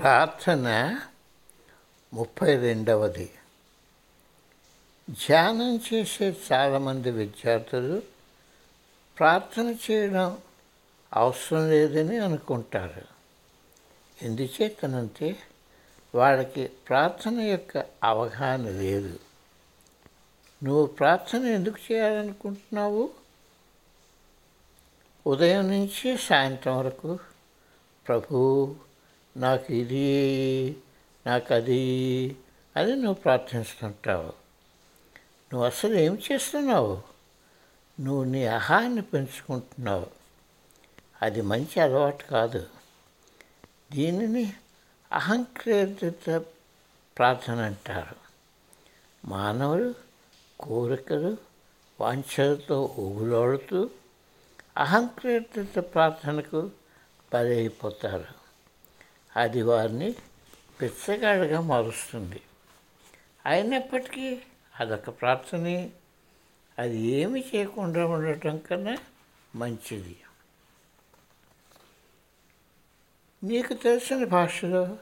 ప్రార్థన ముప్పై రెండవది ధ్యానం చేసే చాలామంది విద్యార్థులు ప్రార్థన చేయడం అవసరం లేదని అనుకుంటారు. ఎందుచేతనంటే వాళ్ళకి ప్రార్థన యొక్క అవగాహన లేదు. నువ్వు ప్రార్థన ఎందుకు చేయాలనుకుంటున్నావు? ఉదయం నుంచి సాయంత్రం వరకు ప్రభు నాకు ఇది నాకు అది అని నువ్వు ప్రార్థిస్తుంటావు. నువ్వు అసలు ఏం చేస్తున్నావు? నువ్వు నీ అహాన్ని పెంచుకుంటున్నావు. అది మంచి అలవాటు కాదు. దీనిని అహంక్రేరిత ప్రార్థన అంటారు. మానవులు కోరికలు వాంఛలతో ఊగులాడుతూ అహంక్రేరిత ప్రార్థనకు బలైపోతారు. అది వారిని పిచ్చగాడిగా మారుస్తుంది. అయినప్పటికీ అదొక ప్రార్థనే. అది ఏమి చేయకుండా ఉండటం కన్నా మంచిది. నీకు తెలిసిన భాషలో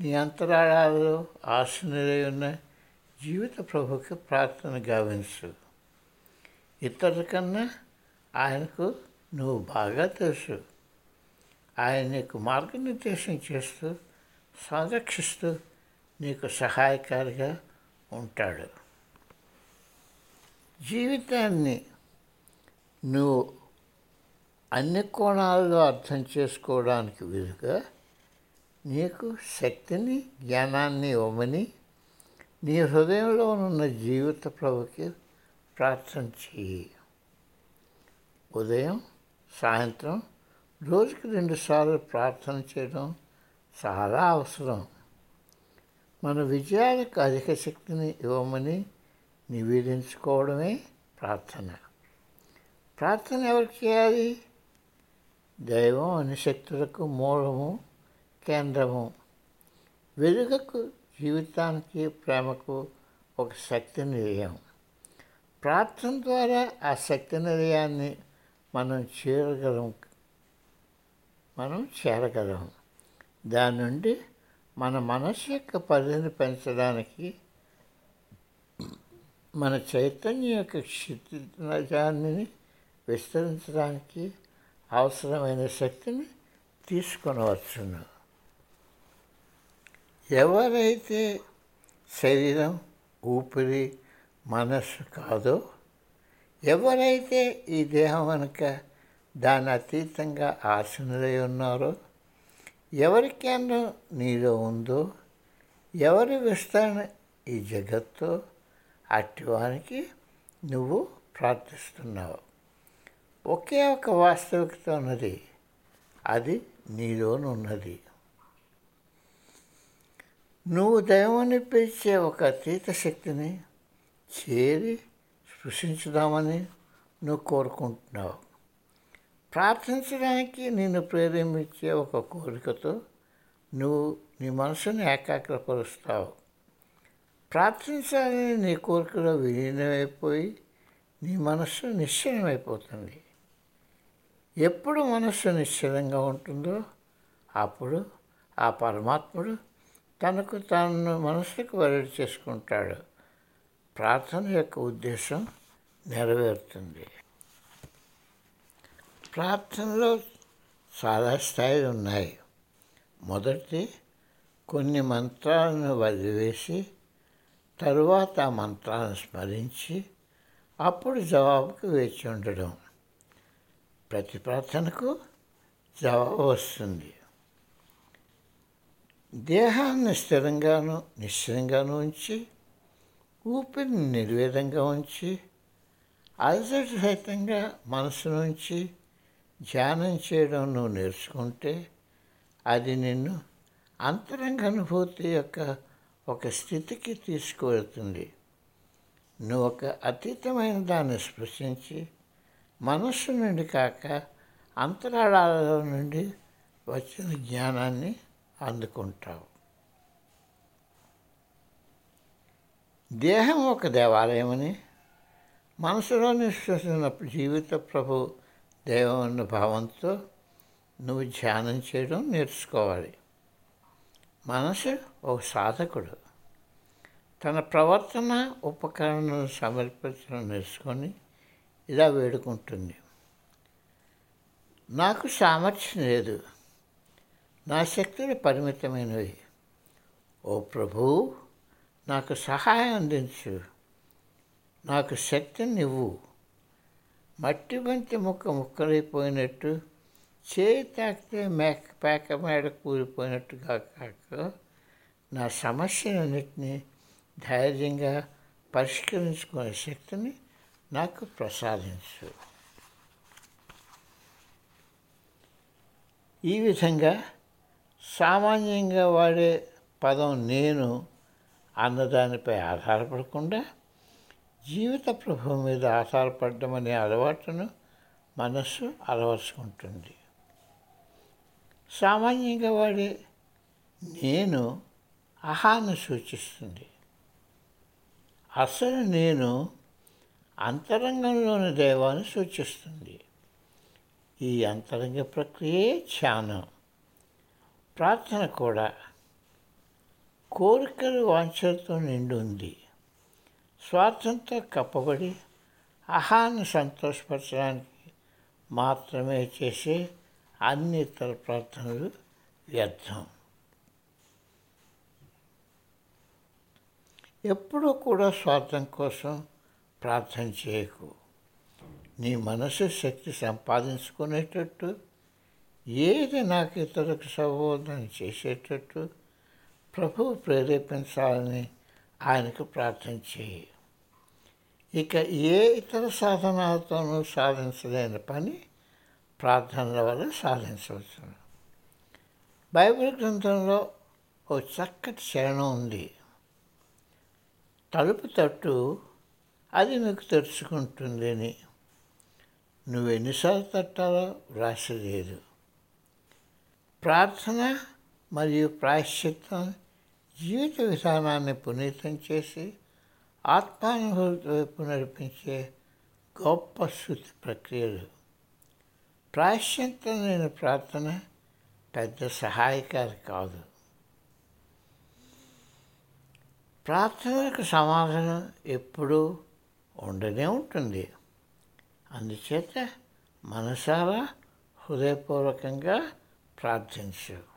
నీ అంతరాళాలలో ఆశనులై ఉన్న జీవిత ప్రభుకి ప్రార్థన గావించు. ఇతరుల కన్నా ఆయనకు నువ్వు బాగా తెలుసు. ఆయన నీకు మార్గనిర్దేశం చేస్తూ సంరక్షిస్తూ నీకు సహాయకారిగా ఉంటాడు. జీవితాన్ని నువ్వు అన్ని కోణాల్లో అర్థం చేసుకోవడానికి వీలుగా నీకు శక్తిని జ్ఞానాన్ని ఇవ్వమని నీ హృదయంలో ఉన్న జీవిత ప్రభుకి ప్రార్థన చెయ్యి. ఉదయం సాయంత్రం రోజుకి రెండుసార్లు ప్రార్థన చేయడం చాలా అవసరం. మన విజయాలకు అధిక శక్తిని ఇవ్వమని నివేదించుకోవడమే ప్రార్థన. ప్రార్థన ఎవరికి చేయాలి? దైవం అన్ని శక్తులకు మూలము కేంద్రము. వెలుగకు జీవితానికి ప్రేమకు ఒక శక్తి నిలయం. ప్రార్థన ద్వారా ఆ శక్తి నిలయాన్ని మనం చేరగలం మనం చేరగలం. దాని నుండి మన మనసు యొక్క పరిధిని పెంచడానికి మన చైతన్యం యొక్క క్షితిజాన్ని విస్తరించడానికి అవసరమైన శక్తిని తీసుకొనవచ్చును. ఎవరైతే శరీరం ఊపిరి మనస్సు కాదో ఎవరైతే ఈ దేహం వెనుక దాని అతీతంగా ఆసనులై ఉన్నారో? ఎవరి కేంద్రం నీలో ఉందో? ఎవరి విస్తరణ ఈ జగత్తో అట్టివానికి నువ్వు ప్రార్థిస్తున్నావు. ఒకే ఒక వాస్తవికత ఉన్నది. అది నీలోనున్నది. నువ్వు దైవాన్ని పిలిచే ఒక అతీత శక్తిని చేరి స్పృశించుదామని నువ్వు కోరుకుంటున్నావు. ప్రార్థించడానికి నిన్ను ప్రేరేపించే ఒక కోరికతో నువ్వు నీ మనసుని ఏకాగ్రపరుస్తావు. ప్రార్థించాలని నీ కోరికలో విలీనమైపోయి నీ మనస్సు నిశ్చలమైపోతుంది. ఎప్పుడు మనస్సు నిశ్చలంగా ఉంటుందో అప్పుడు ఆ పరమాత్ముడు తనకు తాను మనసుకు వెల్లడి చేసుకుంటాడు. ప్రార్థన యొక్క ఉద్దేశం నెరవేరుతుంది. ప్రార్థనలో చాలా స్థాయిలు ఉన్నాయి. మొదటి కొన్ని మంత్రాలను వదిలివేసి తరువాత ఆ మంత్రాలను స్మరించి అప్పుడు జవాబుకు వేచి ఉండడం. ప్రతి ప్రార్థనకు జవాబు వస్తుంది. దేహాన్ని స్థిరంగాను నిశ్చయంగాను ఉంచి ఊపిరిని నిర్వేదంగా ఉంచి అలసట సహితంగా మనసు నుంచి ధ్యానం చేయడం నువ్వు నేర్చుకుంటే అది నిన్ను అంతరంగ అనుభూతి యొక్క ఒక స్థితికి తీసుకువెళ్తుంది. నువ్వు ఒక అతీతమైన దాన్ని స్పృశించి మనస్సు నుండి కాక అంతరాళాలలో నుండి వచ్చిన జ్ఞానాన్ని అందుకుంటావు. దేహం ఒక దేవాలయమని మనసులో నిశ్వసిన జీవిత ప్రభు దైవం భావంతో నువ్వు ధ్యానం చేయడం నేర్చుకోవాలి. మనసు ఒక సాధకుడు. తన ప్రవర్తన ఉపకరణను సమర్పించడం నేర్చుకొని ఇలా వేడుకుంటుంది. నాకు సామర్థ్యం లేదు. నా శక్తులు పరిమితమైనవి. ఓ ప్రభు నాకు సహాయం అందించు. నాకు శక్తిని ఇవ్వు. మట్టి బంతి ముక్క ముక్కలైపోయినట్టు చేయి తాకితే మేక పేక మేడ కూలిపోయినట్టుగా కాక నా సమస్యలన్నింటినీ ధైర్యంగా పరిష్కరించుకునే శక్తిని నాకు ప్రసాదించు. ఈ విధంగా సామాన్యంగా వాడే పదం నేను అన్నదానిపై ఆధారపడకుండా జీవిత ప్రభు మీద ఆధారపడడం అనే అలవాటును మనస్సు అలవర్చుకుంటుంది. సామాన్యంగా వాడే నేను అహాన్ని సూచిస్తుంది. అసలు నేను అంతరంగంలోని దైవాన్ని సూచిస్తుంది. ఈ అంతరంగ ప్రక్రియే ధ్యానం. ప్రార్థన కూడా కోరికలు వాంఛలతో నిండి ఉంది. స్వార్థంతో కప్పబడి అహాన్ని సంతోషపరచడానికి మాత్రమే చేసే అన్ని ఇతర ప్రార్థనలు వ్యర్థం. ఎప్పుడూ కూడా స్వార్థం కోసం ప్రార్థన చేయకు. నీ మనసు శక్తి సంపాదించుకునేటట్టు ఏది నాకు ఇతరులకు సబోధన చేసేటట్టు ప్రభువు ప్రేరేపించాలని ఆయనకు ప్రార్థన చేయి. ఇక ఏ ఇతర సాధనాలతోనూ సాధించలేని పని ప్రార్థనల వల్ల సాధించవచ్చు. బైబిల్ గ్రంథంలో ఓ చక్కటి శరణం ఉంది. తలుపు తట్టు అది మీకు తెరుచుకుంటుందని. నువ్వు ఎన్నిసార్లు తట్టాలో వ్రాసలేదు ప్రార్థన మరియు ప్రాయశ్చిత్తం జీవిత విధానాన్ని పునీతం చేసి ఆత్మానుభూతి వైపు నడిపించే గొప్ప శుద్ధి ప్రక్రియలు. ప్రాయశ్చిత్తం లేని ప్రార్థన పెద్ద సహాయకారి కాదు. ప్రార్థనలకు సమాధానం ఎప్పుడూ ఉండనే ఉంటుంది. అందుచేత మనసారా హృదయపూర్వకంగా ప్రార్థించు.